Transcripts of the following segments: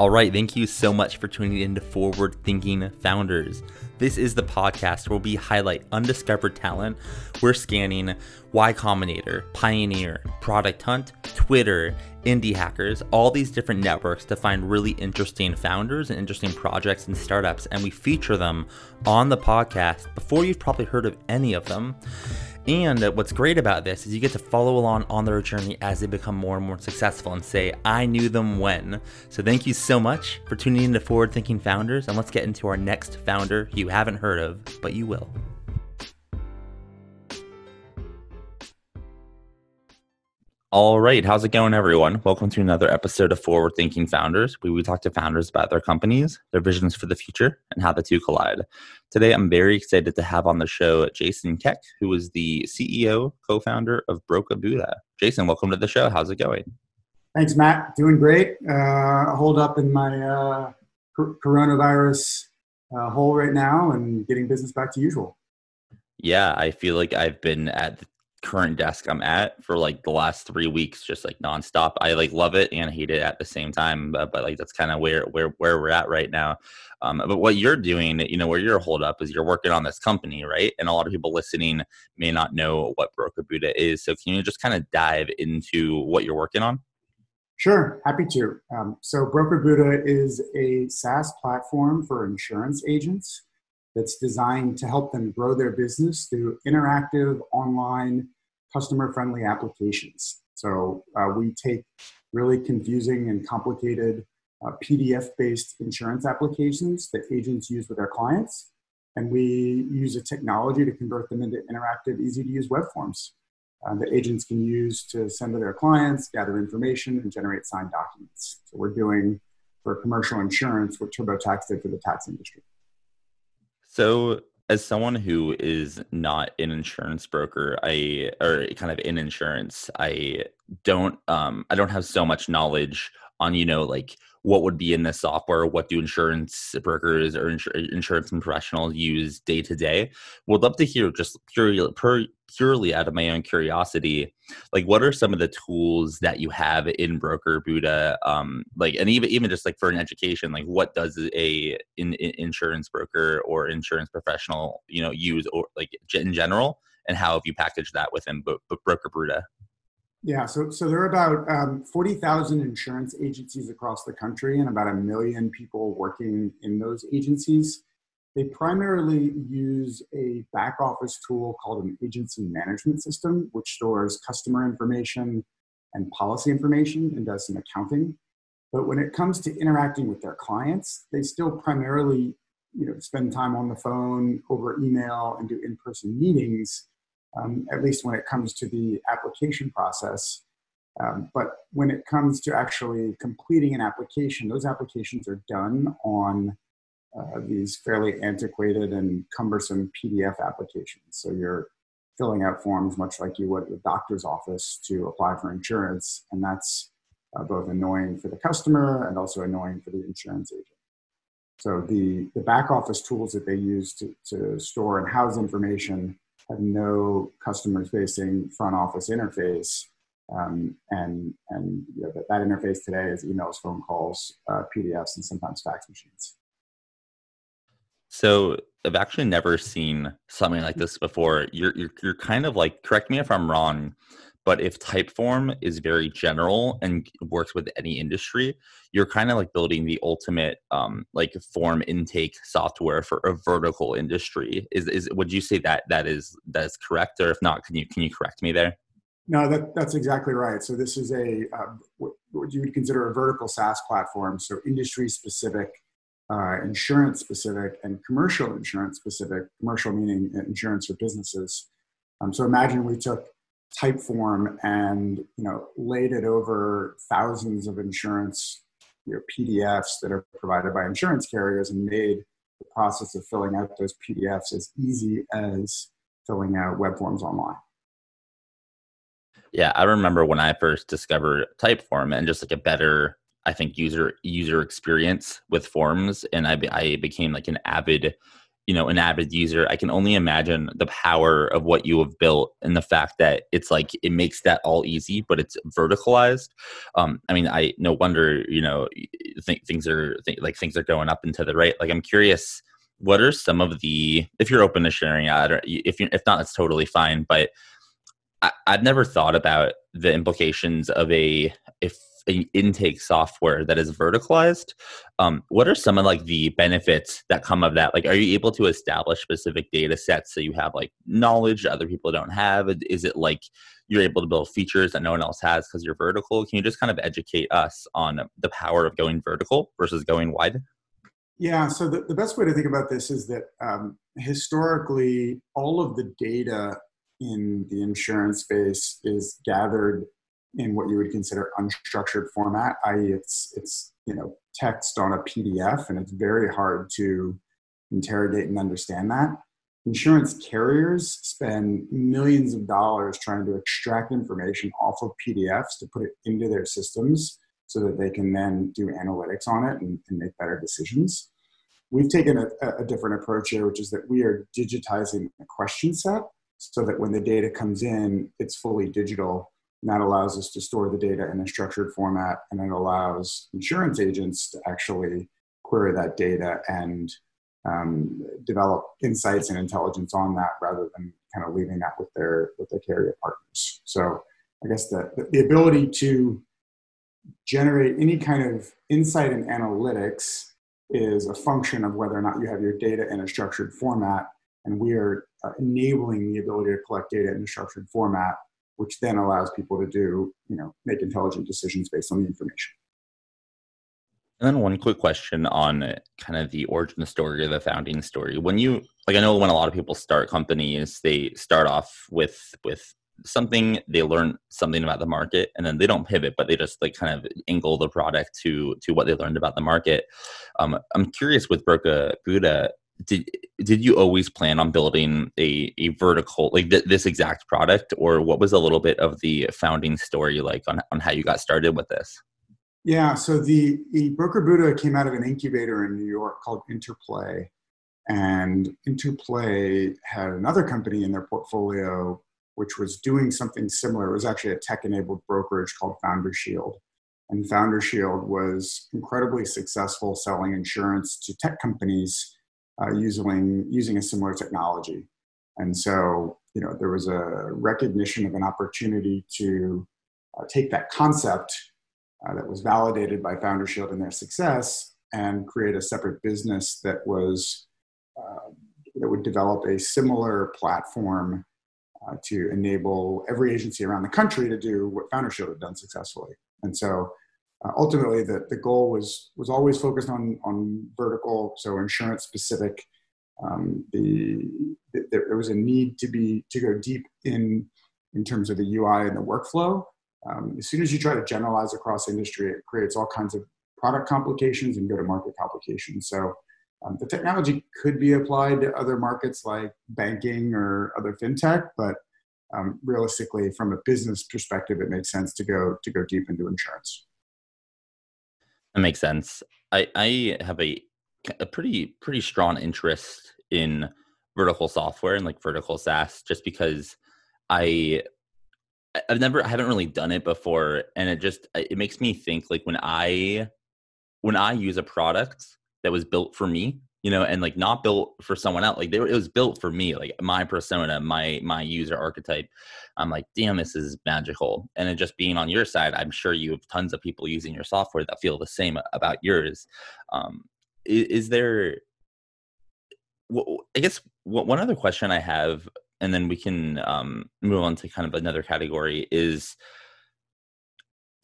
All right, thank you so much for tuning in to Forward Thinking Founders. This is the podcast where we highlight undiscovered talent. We're scanning Y Combinator, Pioneer, Product Hunt, Twitter, Indie Hackers, all these different networks to find really interesting founders and interesting projects and startups, and we feature them on the podcast before you've probably heard of any of them. And what's great about this is you get to follow along on their journey as they become more and more successful and say, I knew them when. So thank you so much for tuning in to Forward Thinking Founders. And let's get into our next founder you haven't heard of, but you will. All right, how's it going, everyone? Welcome to another episode of Forward Thinking Founders, where we talk to founders about their companies, their visions for the future, and how the two collide. Today, I'm very excited to have on the show Jason Keck, who is the CEO, co founder of Broker Buddha. Jason, welcome to the show. How's it going? Thanks, Matt. Doing great. Uh, hold up in my uh, coronavirus uh, hole right now and getting business back to usual. Yeah, I feel like I've been at the current desk I'm at for like the last three weeks, just like nonstop. I like love it and hate it at the same time, but, but like that's kind of where where where we're at right now. Um, but what you're doing, you know, where you're hold up is you're working on this company, right? And a lot of people listening may not know what Broker Buddha is. So can you just kind of dive into what you're working on? Sure, happy to. Um, so Broker Buddha is a SaaS platform for insurance agents that's designed to help them grow their business through interactive, online, customer friendly applications. So uh, we take really confusing and complicated uh, PDF based insurance applications that agents use with their clients, and we use a technology to convert them into interactive, easy to use web forms uh, that agents can use to send to their clients, gather information, and generate signed documents. So we're doing for commercial insurance what TurboTax did for the tax industry. So, as someone who is not an insurance broker, I or kind of in insurance, I don't um I don't have so much knowledge on you know like what would be in this software? What do insurance brokers or insur- insurance professionals use day to day? Would love to hear just purely purely out of my own curiosity like what are some of the tools that you have in broker buddha um like and even even just like for an education like what does a in, in insurance broker or insurance professional you know use or like in general? And how have you packaged that within broker buddha yeah, so, so there are about um, 40,000 insurance agencies across the country and about a million people working in those agencies. They primarily use a back office tool called an agency management system, which stores customer information and policy information and does some accounting. But when it comes to interacting with their clients, they still primarily you know, spend time on the phone, over email, and do in person meetings um, at least when it comes to the application process. Um, but when it comes to actually completing an application, those applications are done on uh, these fairly antiquated and cumbersome PDF applications. So you're filling out forms much like you would at the doctor's office to apply for insurance, and that's uh, both annoying for the customer and also annoying for the insurance agent. So the, the back office tools that they use to, to store and house information have no customer facing front office interface. Um, and and you know, that, that interface today is emails, phone calls, uh, PDFs, and sometimes fax machines. So I've actually never seen something like this before. You're, you're, you're kind of like, correct me if I'm wrong, but if Typeform is very general and works with any industry, you're kind of like building the ultimate um, like form intake software for a vertical industry. Is is would you say that that is that is correct, or if not, can you can you correct me there? No, that, that's exactly right. So this is a uh, what, you would consider a vertical SaaS platform. So industry specific, uh, insurance specific, and commercial insurance specific. Commercial meaning insurance for businesses. Um, so imagine we took Typeform and you know laid it over thousands of insurance you know, PDFs that are provided by insurance carriers and made the process of filling out those PDFs as easy as filling out web forms online. Yeah, I remember when I first discovered Typeform and just like a better, I think user user experience with forms, and I I became like an avid you know an avid user i can only imagine the power of what you have built and the fact that it's like it makes that all easy but it's verticalized. Um i mean i no wonder you know th- things are th- like things are going up and to the right. Like i'm curious what are some of the if you're open to sharing out if you if not it's totally fine but I, i've never thought about the implications of a if intake software that is verticalized um, what are some of like the benefits that come of that? Like are you able to establish specific data sets so you have like knowledge other people don't have? Is it like you're able to build features that no one else has because you're vertical? Can you just kind of educate us on the power of going vertical versus going wide? Yeah so the, the best way to think about this is that um, historically all of the data in the insurance space is gathered in what you would consider unstructured format, i.e., it's it's you know text on a PDF, and it's very hard to interrogate and understand that. Insurance carriers spend millions of dollars trying to extract information off of PDFs to put it into their systems so that they can then do analytics on it and, and make better decisions. We've taken a, a different approach here, which is that we are digitizing the question set so that when the data comes in, it's fully digital and that allows us to store the data in a structured format, and it allows insurance agents to actually query that data and um, develop insights and intelligence on that, rather than kind of leaving that with their with their carrier partners. So, I guess the the ability to generate any kind of insight and analytics is a function of whether or not you have your data in a structured format, and we are uh, enabling the ability to collect data in a structured format which then allows people to do, you know, make intelligent decisions based on the information. And then one quick question on kind of the origin story or the founding story. When you like, I know when a lot of people start companies, they start off with with something they learn something about the market and then they don't pivot but they just like kind of angle the product to to what they learned about the market um, i'm curious with Broker Buddha did did you always plan on building a, a vertical like th- this exact product? Or what was a little bit of the founding story like on, on how you got started with this? Yeah so the, the broker buddha came out of an incubator in new york called interplay. And interplay had another company in their portfolio which was doing something similar. It was actually a tech enabled brokerage called founder shield. And founder shield was incredibly successful selling insurance to tech companies uh, using using a similar technology. And so, you know, there was a recognition of an opportunity to uh, take that concept uh, that was validated by Founder Shield and their success and create a separate business that was uh, that would develop a similar platform uh, to enable every agency around the country to do what Founder Shield had done successfully. And so uh, ultimately the, the goal was was always focused on on vertical so insurance specific. Um, the, the, there was a need to be to go deep in in terms of the ui and the workflow. Um, as soon as you try to generalize across industry it creates all kinds of product complications and go to market complications. So um, the technology could be applied to other markets like banking or other fintech but um, realistically from a business perspective it makes sense to go to go deep into insurance that makes sense. I I have a a pretty pretty strong interest in vertical software and like vertical SaaS just because I I've never I haven't really done it before and it just it makes me think like when I when I use a product that was built for me you know and like not built for someone else like were, it was built for me like my persona my my user archetype. I'm like damn this is magical. And it just being on your side i'm sure you have tons of people using your software that feel the same about yours. Um is, is there i guess one other question i have and then we can um move on to kind of another category is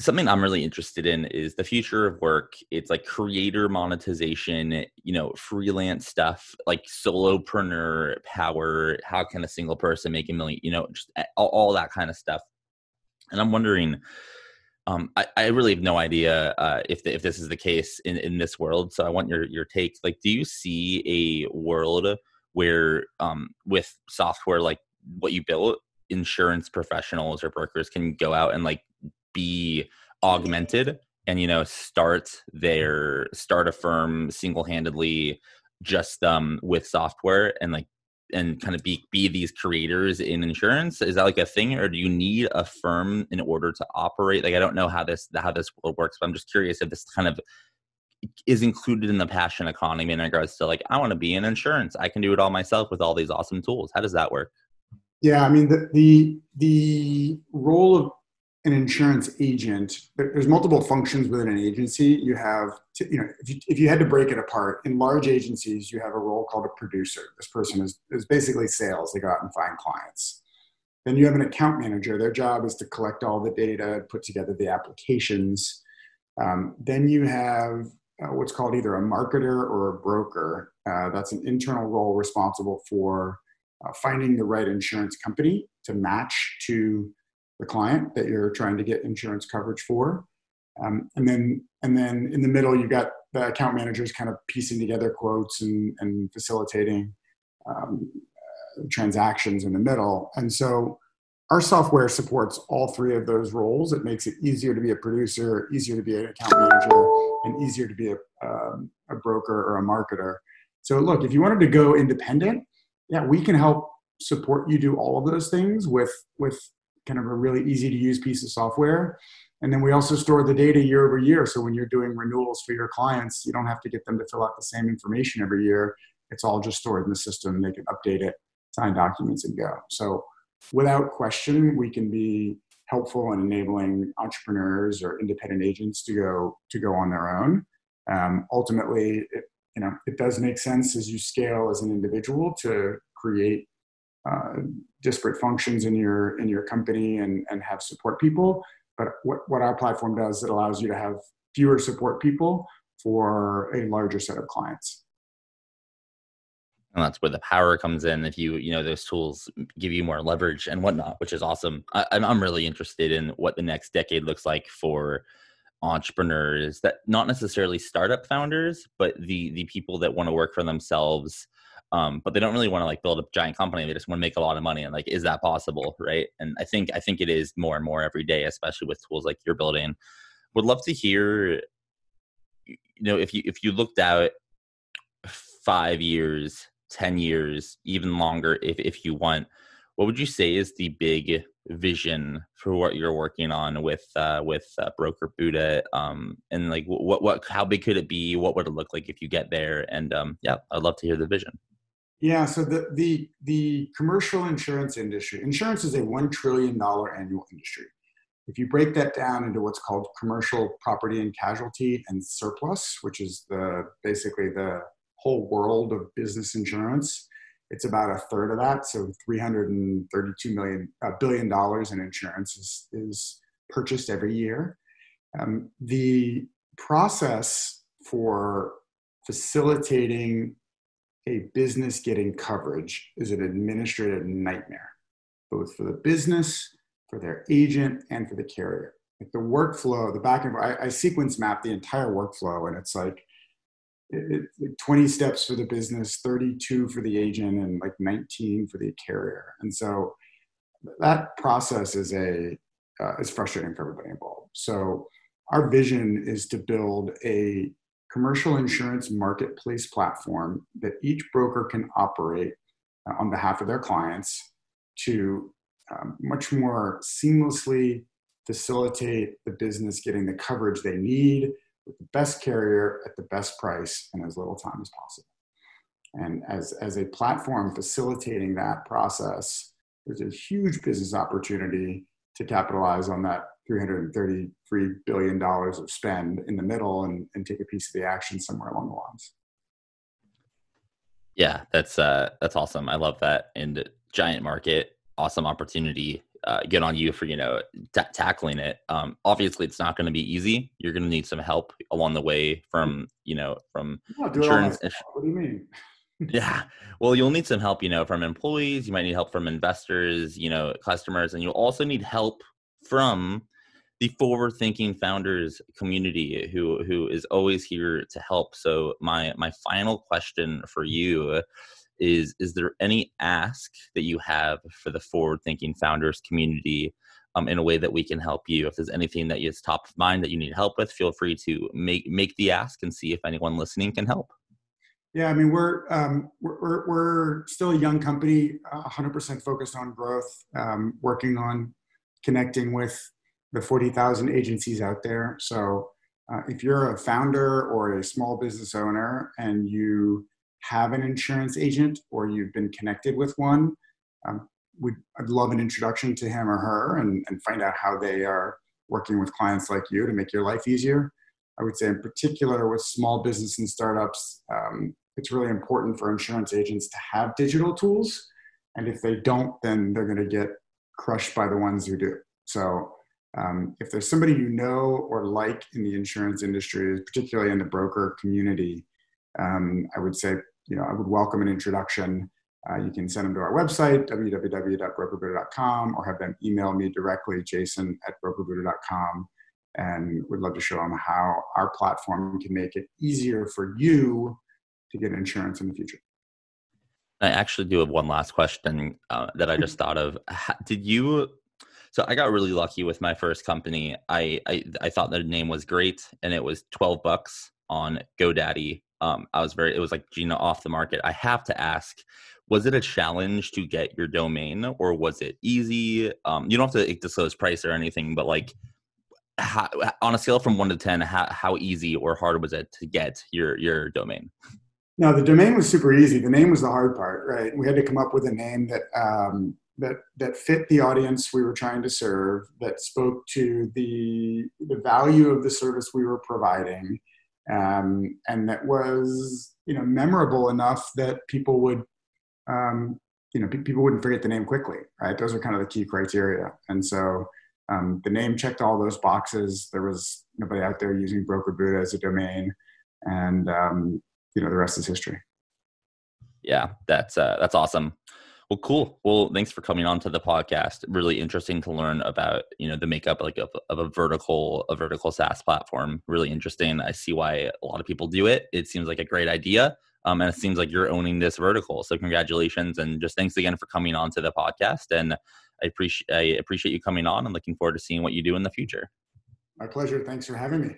something i'm really interested in is the future of work it's like creator monetization you know freelance stuff like solopreneur power how can a single person make a million you know just all, all that kind of stuff and i'm wondering um, I, I really have no idea uh, if the, if this is the case in, in this world. So I want your your take. Like, do you see a world where um, with software like what you built, insurance professionals or brokers can go out and like be augmented and you know start their start a firm single-handedly just um with software and like and kind of be be these creators in insurance? Is that like a thing or do you need a firm in order to operate? Like i don't know how this how this works but i'm just curious if this kind of is included in the passion economy in regards to like i want to be in insurance. I can do it all myself with all these awesome tools. How does that work? Yeah i mean the the, the role of an insurance agent, there's multiple functions within an agency. You have, to, you know, if you, if you had to break it apart, in large agencies, you have a role called a producer. This person is, is basically sales. They go out and find clients. Then you have an account manager. Their job is to collect all the data, put together the applications. Um, then you have uh, what's called either a marketer or a broker. Uh, that's an internal role responsible for uh, finding the right insurance company to match to the client that you're trying to get insurance coverage for. Um, and then and then in the middle you've got the account managers kind of piecing together quotes and, and facilitating um, uh, transactions in the middle. And so our software supports all three of those roles. It makes it easier to be a producer easier to be an account manager and easier to be a, um, a broker or a marketer. So look if you wanted to go independent yeah we can help support you do all of those things with with kind of a really easy to use piece of software. And then we also store the data year over year. So when you're doing renewals for your clients, you don't have to get them to fill out the same information every year. It's all just stored in the system. They can update it, sign documents, and go. So without question, we can be helpful in enabling entrepreneurs or independent agents to go to go on their own. Um, ultimately, it, you know, it does make sense as you scale as an individual to create uh, disparate functions in your in your company and and have support people. But what, what our platform does it allows you to have fewer support people for a larger set of clients. And that's where the power comes in if you you know those tools give you more leverage and whatnot which is awesome. I, i'm really interested in what the next decade looks like for entrepreneurs that not necessarily startup founders but the the people that want to work for themselves um, but they don't really want to like build a giant company. They just want to make a lot of money. And like, is that possible? Right. And I think I think it is more and more every day, especially with tools like you're building. Would love to hear, you know, if you if you looked out five years, ten years, even longer, if if you want, what would you say is the big vision for what you're working on with uh, with uh, broker Buddha um, and like what what how big could it be what would it look like if you get there and um, yeah I'd love to hear the vision yeah, so the, the, the commercial insurance industry, insurance is a $1 trillion annual industry. If you break that down into what's called commercial property and casualty and surplus, which is the basically the whole world of business insurance, it's about a third of that. So 332 million billion dollars in insurance is, is purchased every year. Um, the process for facilitating a business getting coverage is an administrative nightmare, both for the business, for their agent, and for the carrier. Like the workflow, the back end, I, I sequence map the entire workflow, and it's like, it, it, 20 steps for the business, 32 for the agent, and like 19 for the carrier. And so that process is a uh, is frustrating for everybody involved. So our vision is to build a commercial insurance marketplace platform that each broker can operate uh, on behalf of their clients to um, much more seamlessly facilitate the business getting the coverage they need with the best carrier at the best price in as little time as possible. And as, as a platform facilitating that process, there's a huge business opportunity to capitalize on that 333 billion dollars of spend in the middle and, and take a piece of the action somewhere along the lines. Yeah that's uh that's awesome. I love that. And giant market awesome opportunity uh, get on you for you know t- tackling it. Um obviously it's not going to be easy. You're going to need some help along the way from you know from insurance what do you mean? Yeah. Well you'll need some help you know from employees. You might need help from investors you know customers. And you'll also need help from the forward thinking founders community who who is always here to help. So my my final question for you is is there any ask that you have for the forward thinking founders community um, in a way that we can help you? If there's anything that is top of mind that you need help with feel free to make make the ask and see if anyone listening can help. Yeah, I mean we're um, we're, we're still a young company, 100% focused on growth, um, working on connecting with the 40,000 agencies out there. So uh, if you're a founder or a small business owner and you have an insurance agent or you've been connected with one, um, I'd love an introduction to him or her and, and find out how they are working with clients like you to make your life easier. I would say, in particular, with small business and startups, um, it's really important for insurance agents to have digital tools. And if they don't, then they're going to get crushed by the ones who do. So, um, if there's somebody you know or like in the insurance industry, particularly in the broker community, um, I would say, you know, I would welcome an introduction. Uh, you can send them to our website, www.brokerbuddha.com, or have them email me directly, jason at brokerbuddha.com and we'd love to show them how our platform can make it easier for you to get insurance in the future. I actually do have one last question uh, that I just thought of. How, Did you? So I got really lucky with my first company. I, I I thought the name was great, and it was twelve bucks on GoDaddy. Um, I was very. It was like Gina off the market. I have to ask, was it a challenge to get your domain, or was it easy? Um, you don't have to disclose price or anything, but like how, on a scale from one to ten, how, how easy or hard was it to get your your domain? No, the domain was super easy. The name was the hard part, right? We had to come up with a name that um, that that fit the audience we were trying to serve, that spoke to the the value of the service we were providing, um, and that was you know memorable enough that people would um, you know people wouldn't forget the name quickly, right? Those are kind of the key criteria, and so um, the name checked all those boxes. There was nobody out there using Broker Buddha as a domain, and um, you know the rest is history. Yeah, that's uh, that's awesome. Well, cool. Well, thanks for coming on to the podcast. Really interesting to learn about you know the makeup like of, of a vertical a vertical SaaS platform. Really interesting. I see why a lot of people do it. It seems like a great idea. Um, and it seems like you're owning this vertical. So congratulations and just thanks again for coming on to the podcast. And I appreciate I appreciate you coming on and looking forward to seeing what you do in the future. My pleasure. Thanks for having me.